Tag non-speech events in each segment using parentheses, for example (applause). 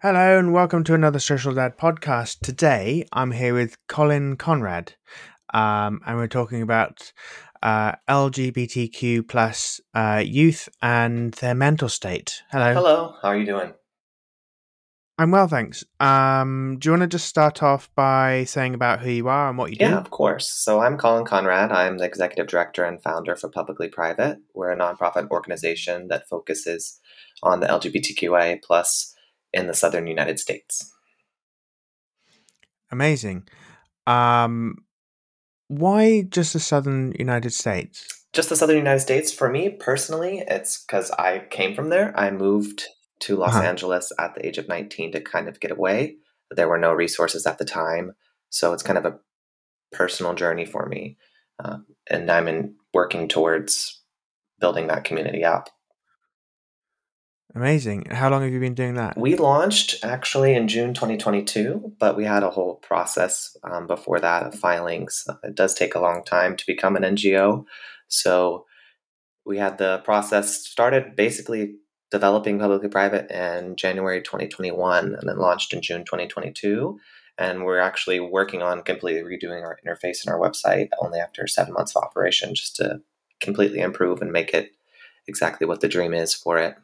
Hello and welcome to another Social Dad podcast. Today I'm here with Kollyn Conrad, um, and we're talking about uh, LGBTQ plus uh, youth and their mental state. Hello. Hello, how are you doing? I'm well, thanks. Um, do you want to just start off by saying about who you are and what you do? Yeah, of course. So I'm Kollyn Conrad. I'm the executive director and founder for Publicly Private. We're a nonprofit organization that focuses on the LGBTQIA plus in the southern United States. Amazing. Um, why just the southern United States? Just the southern United States. For me personally, it's because I came from there. I moved to Los uh-huh. Angeles at the age of 19 to kind of get away. There were no resources at the time. So it's kind of a personal journey for me. Uh, and I'm in working towards building that community up. Amazing. How long have you been doing that? We launched actually in June 2022, but we had a whole process um, before that of filings. It does take a long time to become an NGO. So we had the process started basically developing publicly private in January 2021 and then launched in June 2022. And we're actually working on completely redoing our interface and our website only after seven months of operation just to completely improve and make it exactly what the dream is for it.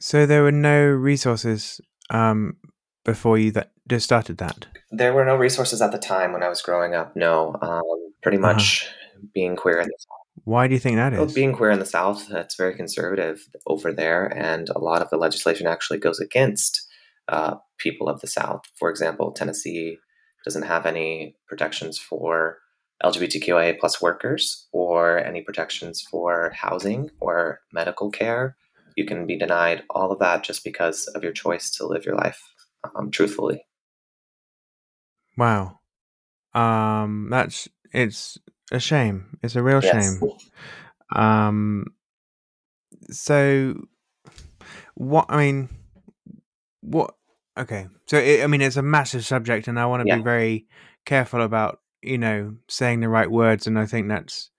So there were no resources um, before you that just started that. There were no resources at the time when I was growing up. No, um, pretty uh-huh. much uh-huh. being queer in the South. Why do you think that is? Well, being queer in the South, it's very conservative over there, and a lot of the legislation actually goes against uh, people of the South. For example, Tennessee doesn't have any protections for LGBTQIA plus workers or any protections for housing or medical care you can be denied all of that just because of your choice to live your life um, truthfully. Wow. Um, that's it's a shame. It's a real yes. shame. Um, so what I mean, what? Okay, so it, I mean, it's a massive subject, and I want to yeah. be very careful about you know saying the right words, and I think that's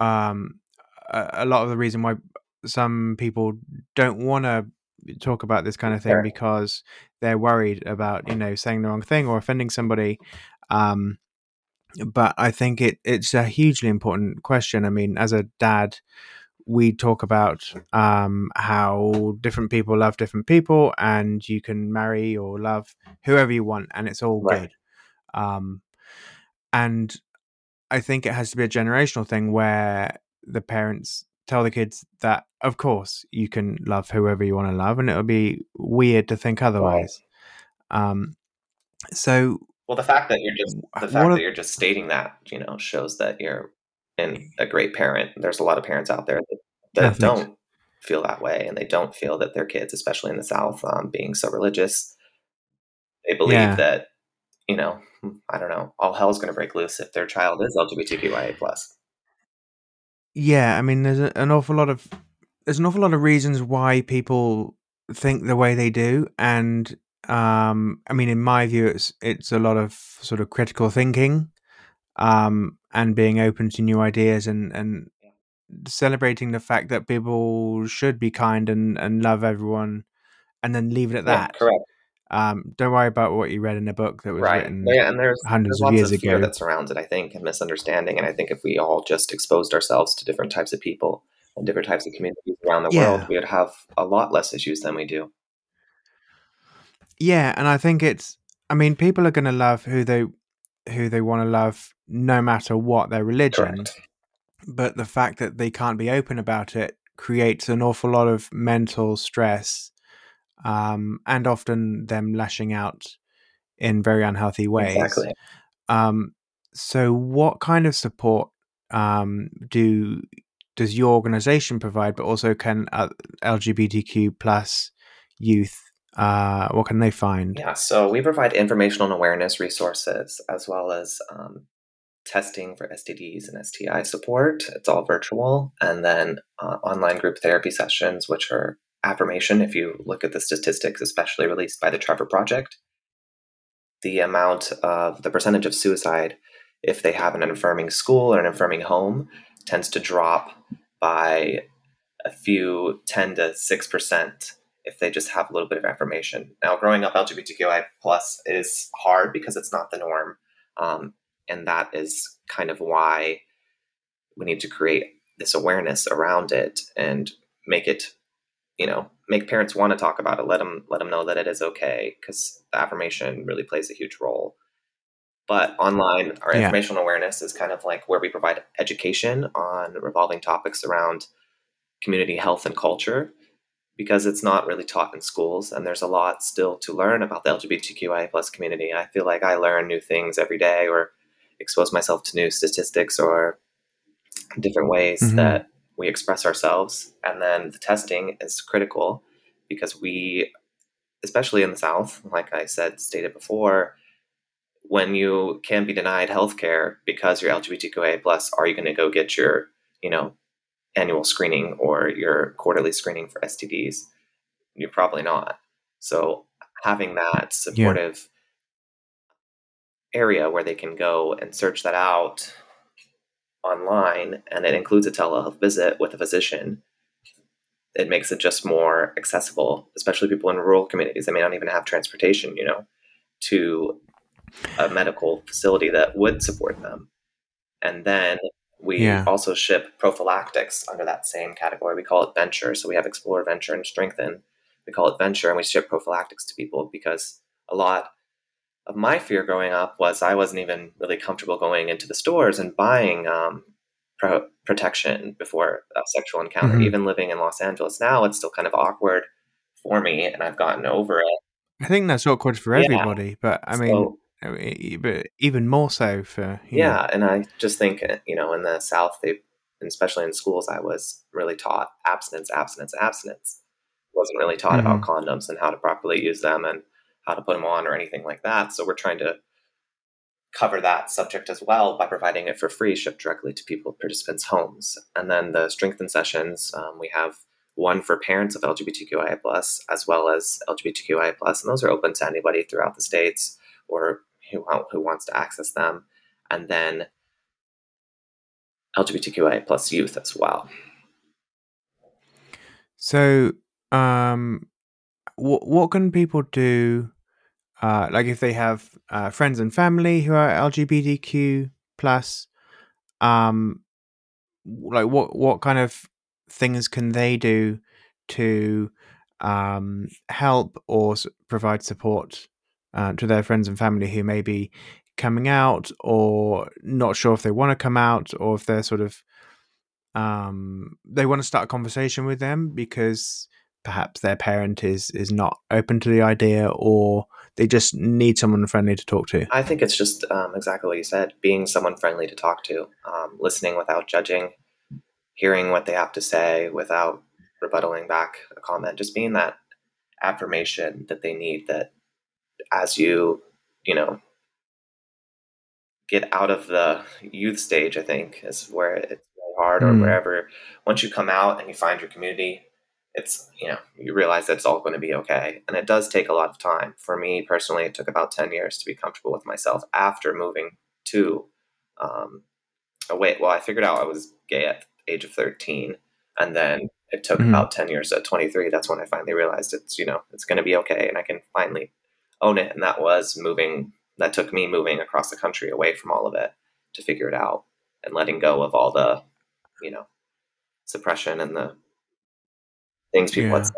um a, a lot of the reason why some people don't want to talk about this kind of thing sure. because they're worried about you know saying the wrong thing or offending somebody um, but i think it it's a hugely important question i mean as a dad we talk about um, how different people love different people and you can marry or love whoever you want and it's all right. good um, and i think it has to be a generational thing where the parents tell the kids that of course you can love whoever you want to love and it would be weird to think otherwise right. um so well the fact that you're just the fact that you're just stating that you know shows that you're in a great parent there's a lot of parents out there that, that don't feel that way and they don't feel that their kids especially in the south um, being so religious they believe yeah. that you know i don't know all hell's going to break loose if their child is lgbtqia plus yeah, I mean, there's a, an awful lot of there's an awful lot of reasons why people think the way they do, and um, I mean, in my view, it's it's a lot of sort of critical thinking, um, and being open to new ideas, and and celebrating the fact that people should be kind and and love everyone, and then leave it at that. Yeah, correct. Um, don't worry about what you read in a book that was right. written yeah, and there's hundreds there's of years of ago that surrounds it. I think and misunderstanding, and I think if we all just exposed ourselves to different types of people and different types of communities around the yeah. world, we would have a lot less issues than we do. Yeah, and I think it's. I mean, people are going to love who they who they want to love, no matter what their religion. Correct. But the fact that they can't be open about it creates an awful lot of mental stress um, and often them lashing out in very unhealthy ways. Exactly. Um, so, what kind of support um, do does your organization provide? But also, can uh, LGBTQ plus youth uh, what can they find? Yeah, so we provide informational and awareness resources as well as um, testing for STDs and STI support. It's all virtual, and then uh, online group therapy sessions, which are affirmation if you look at the statistics, especially released by the Trevor Project. The amount of the percentage of suicide, if they have an affirming school or an affirming home, tends to drop by a few 10 to 6% if they just have a little bit of affirmation. Now, growing up LGBTQI plus is hard because it's not the norm, um, and that is kind of why we need to create this awareness around it and make it, you know, make parents want to talk about it. Let them let them know that it is okay because the affirmation really plays a huge role. But online, our yeah. informational awareness is kind of like where we provide education on revolving topics around community health and culture because it's not really taught in schools and there's a lot still to learn about the lgbtqia plus community i feel like i learn new things every day or expose myself to new statistics or different ways mm-hmm. that we express ourselves and then the testing is critical because we especially in the south like i said stated before when you can be denied health care because you're lgbtqia plus are you going to go get your you know annual screening or your quarterly screening for STDs? You're probably not. So having that supportive yeah. area where they can go and search that out online and it includes a telehealth visit with a physician it makes it just more accessible especially people in rural communities they may not even have transportation you know to a medical facility that would support them and then we yeah. also ship prophylactics under that same category. We call it venture. So we have explore, venture, and strengthen. We call it venture, and we ship prophylactics to people because a lot of my fear growing up was I wasn't even really comfortable going into the stores and buying um, pro- protection before a sexual encounter. Mm-hmm. Even living in Los Angeles now, it's still kind of awkward for me, and I've gotten over it. I think that's awkward for yeah. everybody, but I mean, so, but even more so for yeah. Know. And I just think uh, you know in the South, they especially in schools, I was really taught abstinence, abstinence, abstinence. Wasn't really taught mm-hmm. about condoms and how to properly use them and how to put them on or anything like that. So we're trying to cover that subject as well by providing it for free, shipped directly to people participants' homes. And then the strengthen sessions, um, we have one for parents of LGBTQIA plus as well as LGBTQIA plus, and those are open to anybody throughout the states or who, who wants to access them, and then LGBTQIA plus youth as well. So, um, what what can people do? Uh, like if they have uh, friends and family who are LGBTQ plus, um, like what what kind of things can they do to um, help or provide support uh, to their friends and family who may be coming out or not sure if they want to come out or if they're sort of um, they want to start a conversation with them because perhaps their parent is is not open to the idea or they just need someone friendly to talk to i think it's just um, exactly what you said being someone friendly to talk to um, listening without judging hearing what they have to say without rebuttaling back a comment just being that affirmation that they need that as you, you know, get out of the youth stage, I think is where it's really hard, or mm. wherever. Once you come out and you find your community, it's you know you realize that it's all going to be okay, and it does take a lot of time. For me personally, it took about ten years to be comfortable with myself after moving to. Um, oh wait, well, I figured out I was gay at the age of thirteen, and then it took mm-hmm. about ten years at twenty three. That's when I finally realized it's you know it's going to be okay, and I can finally own it. And that was moving, that took me moving across the country away from all of it to figure it out and letting go of all the, you know, suppression and the things people yeah. had said.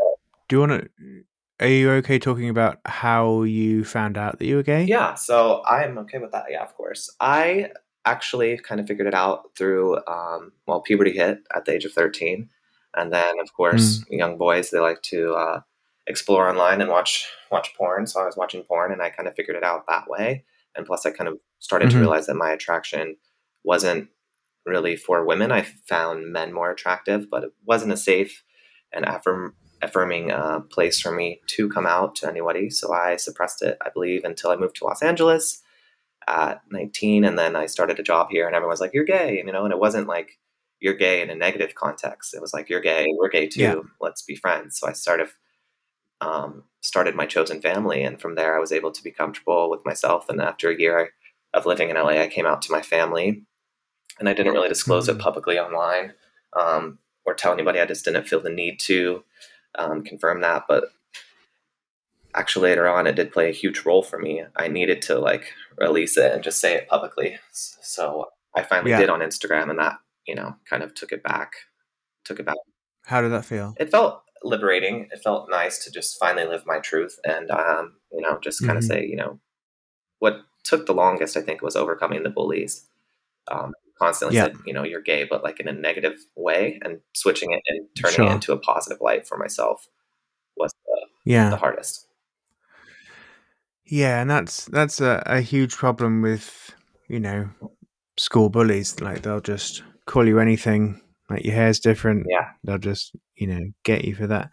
Do you want to? Are you okay talking about how you found out that you were gay? Yeah, so I'm okay with that. Yeah, of course. I actually kind of figured it out through, um, well, puberty hit at the age of 13. And then, of course, mm. young boys, they like to uh, explore online and watch watch porn. So I was watching porn and I kind of figured it out that way. And plus, I kind of started mm-hmm. to realize that my attraction wasn't really for women. I found men more attractive, but it wasn't a safe and affirm, affirming uh, place for me to come out to anybody. So I suppressed it, I believe, until I moved to Los Angeles at 19. And then I started a job here, and everyone was like, You're gay. And, you know, and it wasn't like, you're gay in a negative context. It was like, you're gay, we're gay too, yeah. let's be friends. So I started um, started my chosen family. And from there, I was able to be comfortable with myself. And after a year of living in LA, I came out to my family. And I didn't really disclose mm-hmm. it publicly online um, or tell anybody. I just didn't feel the need to um, confirm that. But actually later on it did play a huge role for me. I needed to like release it and just say it publicly. So I finally yeah. did on Instagram and that, you know, kind of took it back. Took it back. How did that feel? It felt liberating. It felt nice to just finally live my truth and um, you know, just kind mm-hmm. of say, you know, what took the longest I think was overcoming the bullies. Um, constantly yeah. said, you know, you're gay, but like in a negative way and switching it and turning sure. it into a positive light for myself was the, yeah. the hardest. Yeah, and that's that's a, a huge problem with, you know, school bullies. Like they'll just call you anything, like your hair's different. Yeah. They'll just, you know, get you for that.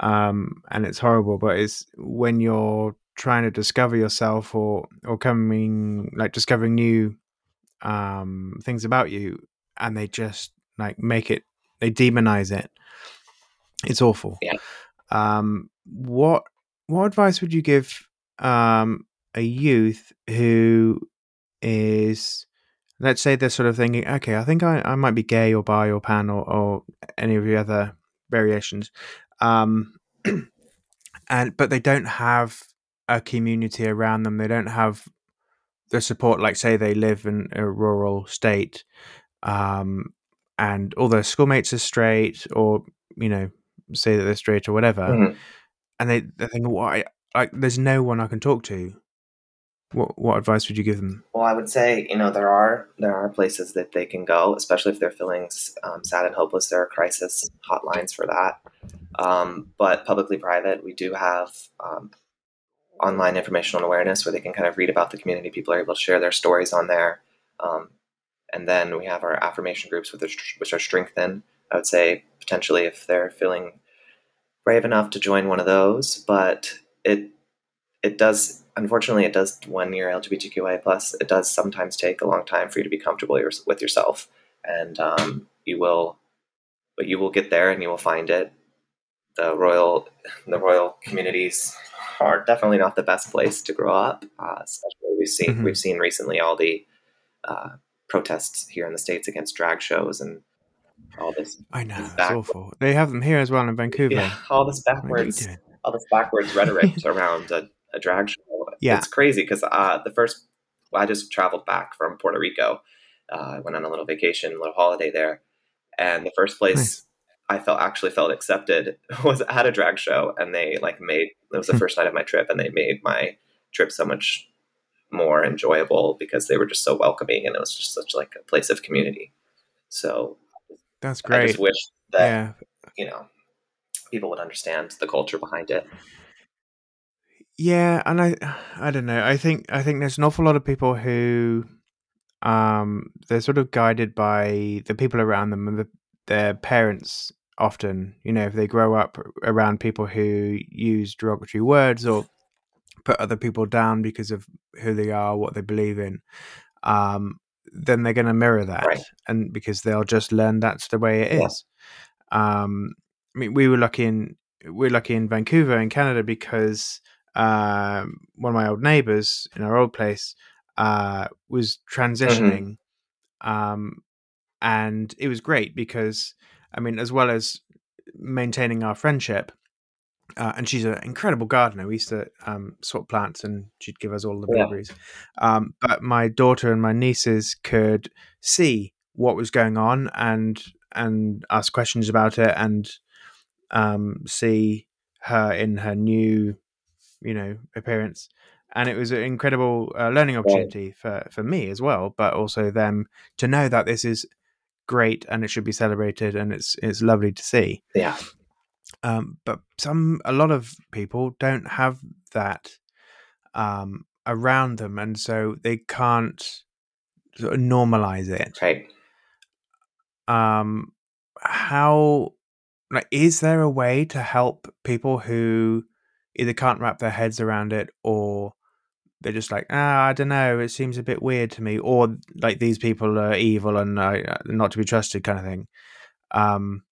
Um, and it's horrible, but it's when you're trying to discover yourself or or coming like discovering new um things about you and they just like make it they demonize it. It's awful. Yeah. Um what what advice would you give um, a youth who is, let's say, they're sort of thinking, okay, I think I, I might be gay or bi or pan or, or any of the other variations, um, (clears throat) and but they don't have a community around them. They don't have the support. Like, say, they live in a rural state, um, and all their schoolmates are straight, or you know, say that they're straight or whatever. Mm-hmm and they they think, "Why? like there's no one I can talk to. What what advice would you give them? Well, I would say you know there are there are places that they can go, especially if they're feeling um, sad and hopeless. There are crisis hotlines for that. Um, but publicly private, we do have um, online informational awareness where they can kind of read about the community. People are able to share their stories on there. Um, and then we have our affirmation groups, which are, which are strengthened. I would say potentially if they're feeling brave enough to join one of those, but it it does unfortunately it does when you're LGBTQIA plus it does sometimes take a long time for you to be comfortable with yourself and um, you will but you will get there and you will find it the royal the royal communities are definitely not the best place to grow up uh, especially we've seen mm-hmm. we've seen recently all the uh, protests here in the states against drag shows and all this I know it's awful they have them here as well in Vancouver yeah, all this backwards all this backwards rhetoric (laughs) around a, a, drag show. Yeah. It's crazy because uh, the first, well, I just traveled back from Puerto Rico. Uh, I went on a little vacation, a little holiday there. And the first place nice. I felt actually felt accepted (laughs) was at a drag show. And they like made, it was the (laughs) first night of my trip and they made my trip so much more enjoyable because they were just so welcoming and it was just such like a place of community. So that's great. I just wish that, yeah. you know, people would understand the culture behind it. Yeah, and I I don't know. I think I think there's an awful lot of people who um they're sort of guided by the people around them and the, their parents often, you know, if they grow up around people who use derogatory words or put other people down because of who they are, what they believe in, um, then they're going to mirror that, right. and because they'll just learn that's the way it is. Yeah. Um, I mean, we were lucky in we're lucky in Vancouver in Canada because um, one of my old neighbors in our old place uh, was mm-hmm. transitioning, mm-hmm. um, and it was great because I mean, as well as maintaining our friendship. Uh, and she's an incredible gardener. We used to um, swap plants, and she'd give us all the blueberries. Yeah. Um, but my daughter and my nieces could see what was going on and and ask questions about it, and um, see her in her new, you know, appearance. And it was an incredible uh, learning opportunity for, for me as well, but also them to know that this is great and it should be celebrated and it's it's lovely to see. Yeah. Um, but some a lot of people don't have that um, around them, and so they can't sort of normalize it. Right. Um, how like is there a way to help people who either can't wrap their heads around it or they're just like ah i don't know it seems a bit weird to me or like these people are evil and uh, not to be trusted kind of thing um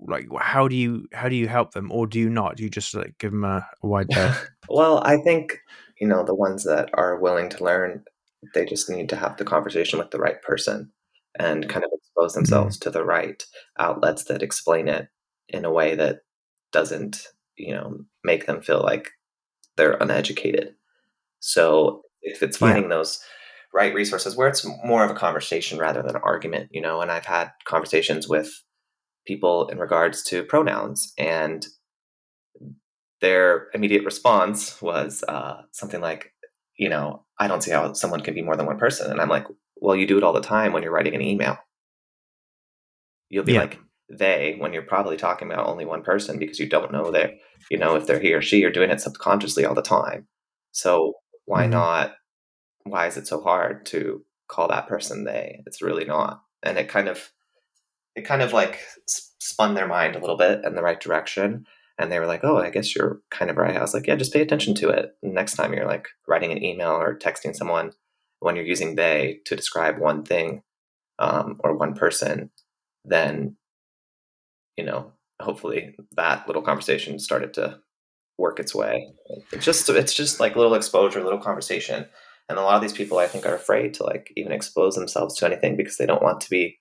like how do you how do you help them or do you not do you just like give them a, a wide berth (laughs) well i think you know the ones that are willing to learn they just need to have the conversation with the right person and kind of expose mm-hmm. themselves mm-hmm. to the right outlets that explain it in a way that doesn't you know make them feel like they're uneducated. So if it's finding yeah. those right resources where it's more of a conversation rather than an argument, you know, and I've had conversations with people in regards to pronouns and their immediate response was uh, something like, you know, I don't see how someone can be more than one person. And I'm like, well, you do it all the time when you're writing an email. You'll be yeah. like they when you're probably talking about only one person because you don't know that, you know, if they're he or she, you're doing it subconsciously all the time. So why mm-hmm. not? Why is it so hard to call that person they? It's really not. And it kind of, it kind of like spun their mind a little bit in the right direction and they were like, "Oh, I guess you're kind of right." I was like, "Yeah, just pay attention to it. Next time you're like writing an email or texting someone, when you're using they to describe one thing um, or one person, then you know, hopefully that little conversation started to work its way. It's just it's just like little exposure, little conversation, and a lot of these people I think are afraid to like even expose themselves to anything because they don't want to be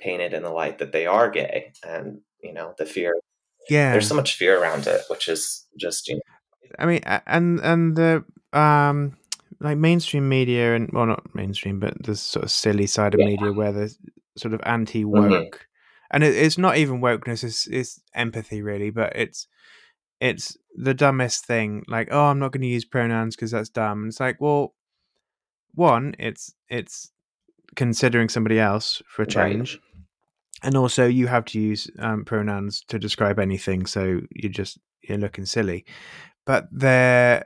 painted in the light that they are gay, and you know the fear yeah there's so much fear around it which is just you know i mean and and the um like mainstream media and well not mainstream but the sort of silly side of yeah. media where there's sort of anti-woke mm-hmm. and it, it's not even wokeness it's, it's empathy really but it's it's the dumbest thing like oh i'm not going to use pronouns because that's dumb. And it's like well one it's it's considering somebody else for a change right and also you have to use um, pronouns to describe anything so you're just you're looking silly. But they're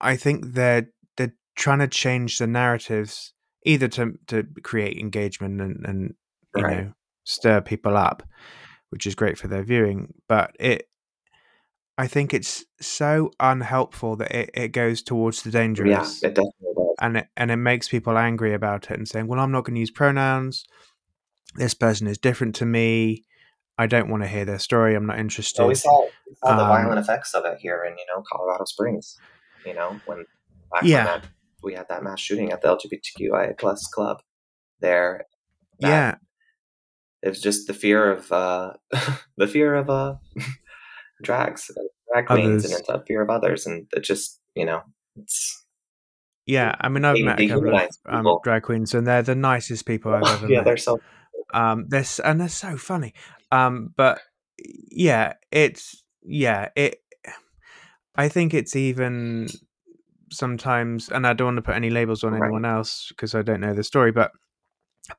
i think they're they're trying to change the narratives either to to create engagement and and you right. know stir people up which is great for their viewing but it i think it's so unhelpful that it, it goes towards the dangerous yeah it definitely does. and it and it makes people angry about it and saying well i'm not going to use pronouns this person is different to me. I don't want to hear their story. I'm not interested. We saw, we saw um, the violent effects of it here in you know Colorado Springs. You know when yeah when that, we had that mass shooting at the LGBTQIA plus club there. yeah, it was just the fear of uh, (laughs) the fear of uh, (laughs) drags, drag queens, and it's a fear of others, and it just you know it's yeah. I mean, I've met a couple of um, drag queens, and they're the nicest people I've (laughs) ever yeah, met. they're so um, they're and they're so funny. Um, but yeah, it's yeah it. I think it's even sometimes, and I don't want to put any labels on right. anyone else because I don't know the story, but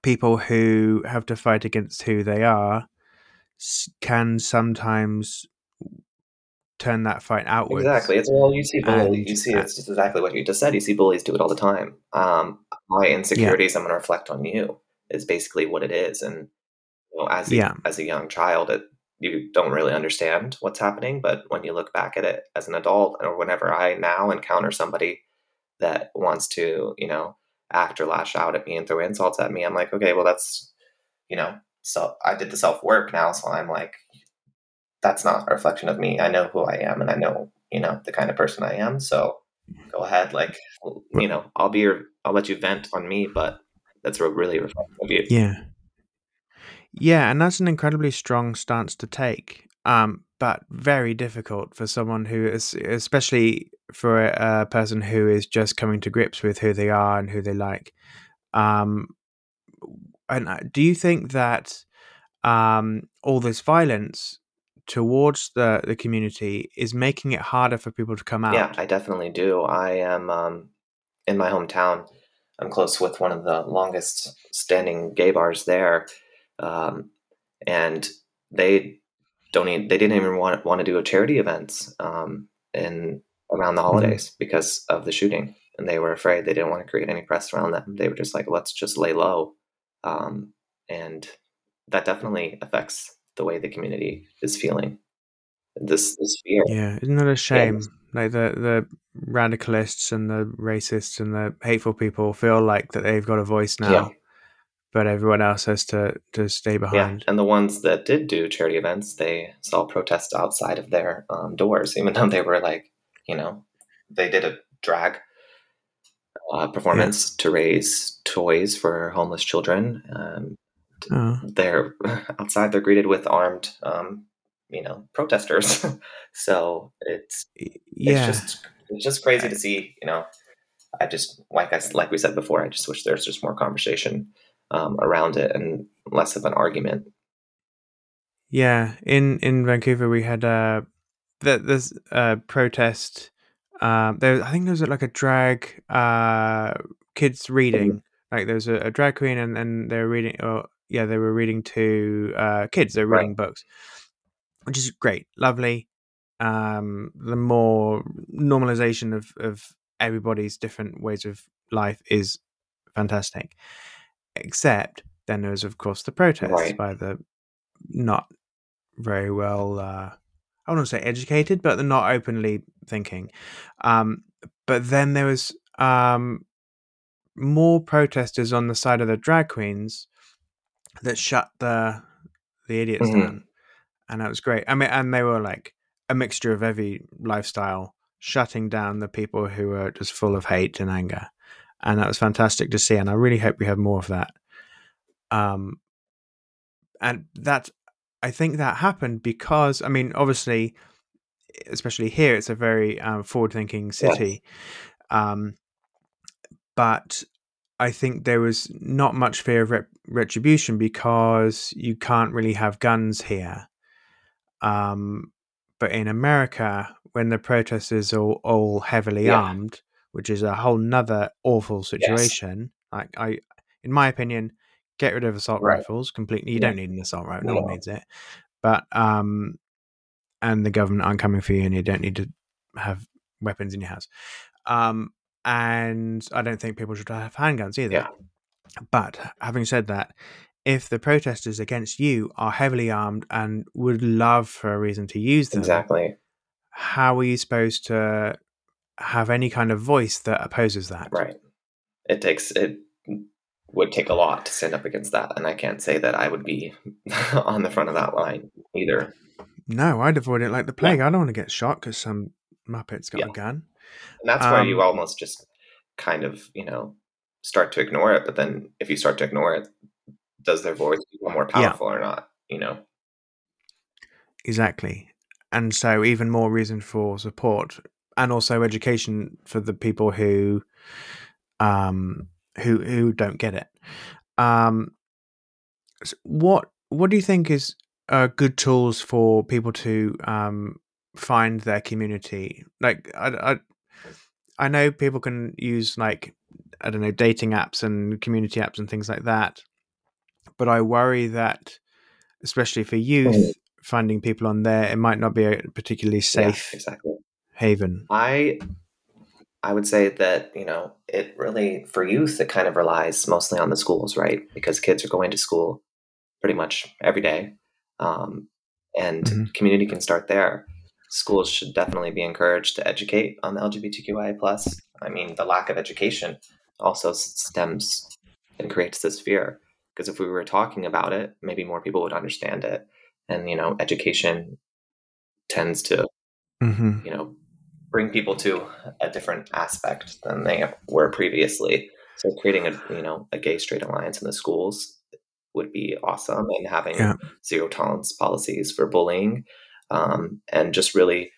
people who have to fight against who they are can sometimes turn that fight outwards. Exactly. It's well, you see bullies. You see, it's just exactly what you just said. You see bullies do it all the time. Um, my insecurities, yeah. I'm going to reflect on you is basically what it is. And you know, as a, yeah. as a young child, it, you don't really understand what's happening. But when you look back at it as an adult, or whenever I now encounter somebody that wants to, you know, act or lash out at me and throw insults at me, I'm like, okay, well, that's, you know, so I did the self work now. So I'm like, that's not a reflection of me. I know who I am and I know, you know, the kind of person I am. So go ahead. Like, you know, I'll be your, I'll let you vent on me, but that's really reflective of you. Yeah. Yeah, and that's an incredibly strong stance to take. Um, but very difficult for someone who is, especially for a, a, person who is just coming to grips with who they are and who they like. Um, and uh, do you think that um, all this violence towards the the community is making it harder for people to come out? Yeah, I definitely do. I am um, in my hometown. I'm close with one of the longest standing gay bars there, um, and they don't even, they didn't even want want to do a charity events um, in around the mm-hmm. holidays mm-hmm. because of the shooting, and they were afraid they didn't want to create any press around them. They were just like, let's just lay low, um, and that definitely affects the way the community is feeling. This this fear. Yeah, isn't that a shame? Yeah like the the radicalists and the racists and the hateful people feel like that they've got a voice now. Yeah. But everyone else has to, to stay behind. Yeah, and the ones that did do charity events, they saw protests outside of their um, doors, even though they were like, you know, they did a drag uh, performance yeah. to raise toys for homeless children. Um, oh. They're (laughs) outside. They're greeted with armed um, you know protesters (laughs) so it's yeah it's just it's just crazy to see. You know, I just like I like we said before. I just wish there's just more conversation um, around it and less of an argument. Yeah, in in Vancouver we had uh that there's a protest. Um, there I think there was like a drag uh kids reading. Mm-hmm. Like there was a, a, drag queen and and they were reading. Or yeah, they were reading to uh kids. They're reading right. books, which is great, lovely. Um, the more normalization of of everybody's different ways of life is fantastic. Except then there was of course the protests right. by the not very well uh, I don't say educated, but they're not openly thinking. Um, but then there was um, more protesters on the side of the drag queens that shut the the idiots mm-hmm. down, and that was great. I mean, and they were like a mixture of every lifestyle, shutting down the people who were just full of hate and anger, and that was fantastic to see. And I really hope we have more of that. Um, and that I think that happened because, I mean, obviously, especially here, it's a very um, forward-thinking city, um, but I think there was not much fear of rep- retribution because you can't really have guns here. Um, but in America, when the protesters are all, heavily yeah. armed, which is a whole nother awful situation. Yes. Like I, in my opinion, get rid of assault right. rifles completely. You yeah. don't need an assault rifle. No, no one needs it. But um, and the government aren't coming for you, and you don't need to have weapons in your house. Um, and I don't think people should have handguns either. Yeah. But having said that, if the protesters against you are heavily armed and would love for a reason to use them, exactly, how are you supposed to have any kind of voice that opposes that? Right. It takes it would take a lot to stand up against that. And I can't say that I would be (laughs) on the front of that line either. No, I'd avoid it like the plague. Yeah. I don't want to get shot because some Muppet's got yeah. a gun. And that's um, where you almost just kind of, you know, start to ignore it. But then if you start to ignore it, does their voice become more powerful yeah. or not? You know? Exactly. And so even more reason for support and also education for the people who um who who don't get it. Um, what what do you think is uh, good tools for people to um, find their community? Like I, I I know people can use like I don't know dating apps and community apps and things like that, but I worry that especially for youth, mm. finding people on there, it might not be a particularly safe yeah, exactly. haven. I I would say that, you know, it really, for youth, it kind of relies mostly on the schools, right? Because kids are going to school pretty much every day. Um, and mm-hmm. community can start there. Schools should definitely be encouraged to educate on the LGBTQIA plus. I mean, the lack of education also stems and creates this fear. Because if we were talking about it, maybe more people would understand it. And, you know, education tends to, mm-hmm. you know, bring people to a different aspect than they were previously. So creating a you know a gay straight alliance in the schools would be awesome, and having yeah. zero tolerance policies for bullying, um, and just really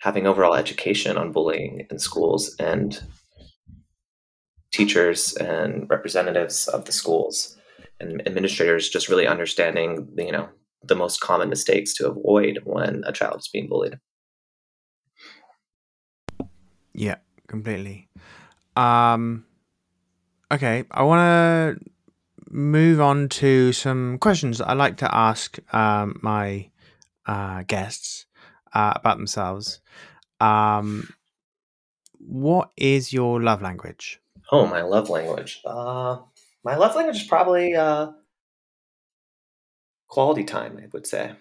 having overall education on bullying in schools and teachers and representatives of the schools and administrators just really understanding you know the most common mistakes to avoid when a child is being bullied. Yeah, completely. Um, okay, I want to move on to some questions that I like to ask um, my uh, guests uh, about themselves. Um, what is your love language? Oh, my love language. Uh, my love language is probably uh, quality time. I would say.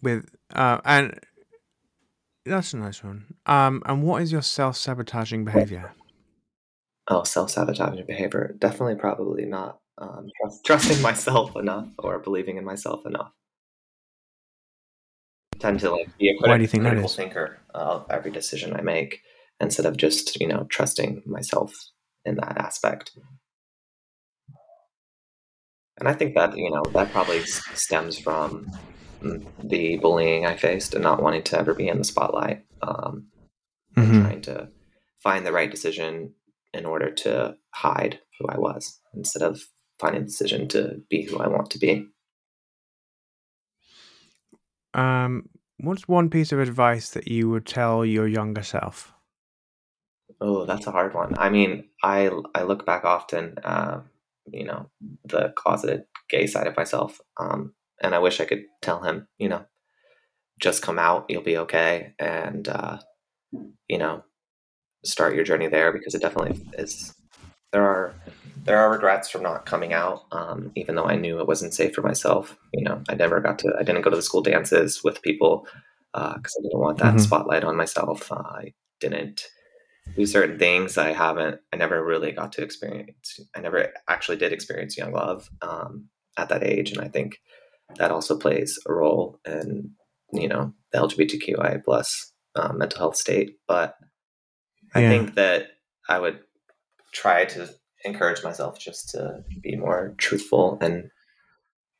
With uh, and that's a nice one. Um, and what is your self-sabotaging behavior? Oh, self-sabotaging behavior. Definitely, probably not um, trust, trusting (laughs) myself enough or believing in myself enough. I tend to like be a critical, Why do you think critical thinker of every decision I make instead of just you know trusting myself in that aspect. And I think that you know that probably stems from the bullying I faced and not wanting to ever be in the spotlight. Um, mm-hmm. Trying to find the right decision in order to hide who I was instead of finding a decision to be who I want to be. Um, what's one piece of advice that you would tell your younger self? Oh, that's a hard one. I mean, I I look back often, uh, you know, the closeted gay side of myself, um, and I wish I could tell him, you know, just come out, you'll be okay, and uh, you know, start your journey there because it definitely is. There are there are regrets from not coming out, um, even though I knew it wasn't safe for myself. You know, I never got to. I didn't go to the school dances with people because uh, I didn't want that mm-hmm. spotlight on myself. Uh, I didn't do certain things I haven't. I never really got to experience. I never actually did experience young love um, at that age, and I think that also plays a role in you know the LGBTQI plus um, mental health state. But I yeah. think that I would try to encourage myself just to be more truthful and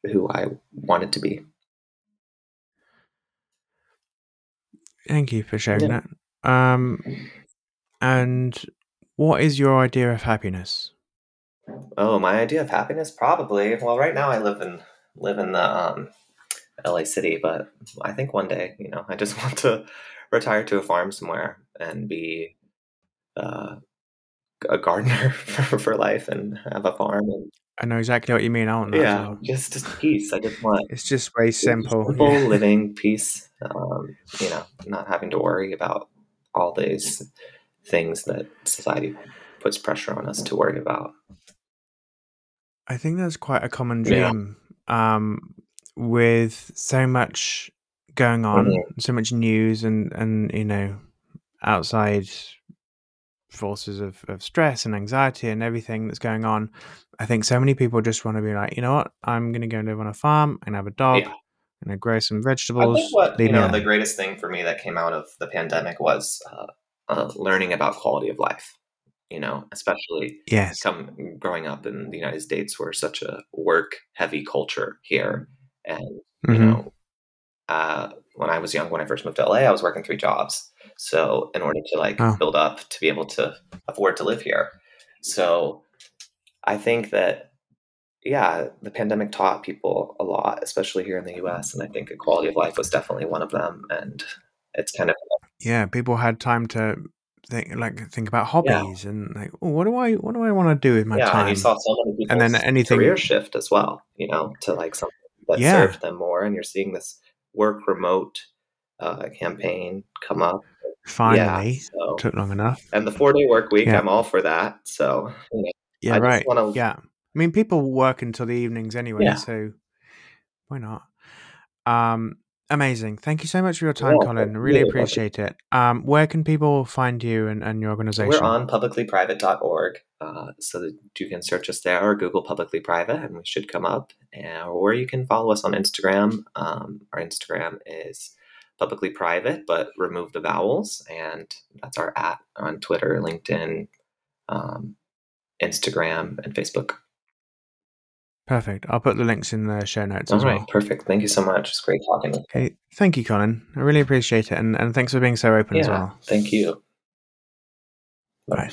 who I wanted to be. Thank you for sharing yeah. that. Um, and what is your idea of happiness? Oh, my idea of happiness, probably. Well, right now I live in live in the um, LA city, but I think one day, you know, I just (laughs) want to retire to a farm somewhere and be uh, a gardener (laughs) for, for life and have a farm. And, I know exactly what you mean. I don't know. Yeah, just just peace. I just want. It's just very simple. Simple yeah. (laughs) living, peace. Um, you know, not having to worry about all these things that society puts pressure on us to worry about. I think that's quite a common dream. Yeah. Um, with so much going on, mm-hmm. so much news, and and you know, outside forces of, of stress and anxiety and everything that's going on. I think so many people just want to be like, you know what, I'm going to go live on a farm and have a dog yeah. and I grow some vegetables. I think what, you know, the greatest thing for me that came out of the pandemic was uh, uh, learning about quality of life. You know, especially yes, come growing up in the United States, we're such a work heavy culture here, and mm-hmm. you know, uh, when I was young, when I first moved to LA, I was working three jobs. So in order to like oh. build up to be able to afford to live here. So I think that yeah, the pandemic taught people a lot, especially here in the US. And I think a quality of life was definitely one of them. And it's kind of Yeah, people had time to think like think about hobbies yeah. and like, oh, what do I what do I want to do with my yeah, time? And you saw so many people and then anything career shift as well, you know, to like something that yeah. served them more. And you're seeing this work remote uh, campaign come up. Finally, yeah, so. took long enough. And the four day work week. I'm all for that. So yeah, I right. Wanna... Yeah, I mean, people work until the evenings anyway, so why not? Um, amazing. Thank you so much for your time, Kollyn. Really, appreciate it. Um, where can people find you and, and your organization? We're on publiclyprivate.org, uh, so that you can search us there or Google publicly private, and we should come up. or you can follow us on Instagram. Um, our Instagram is publicly private, but remove the vowels. And that's our at on Twitter, LinkedIn, um, Instagram, and Facebook. Perfect. I'll put the links in the show notes All as right, well. Perfect. Thank you so much. It's great talking you. Okay. Thank you, Kollyn. I really appreciate it. And, and thanks for being so open yeah, as well. Thank you. Bye. Bye.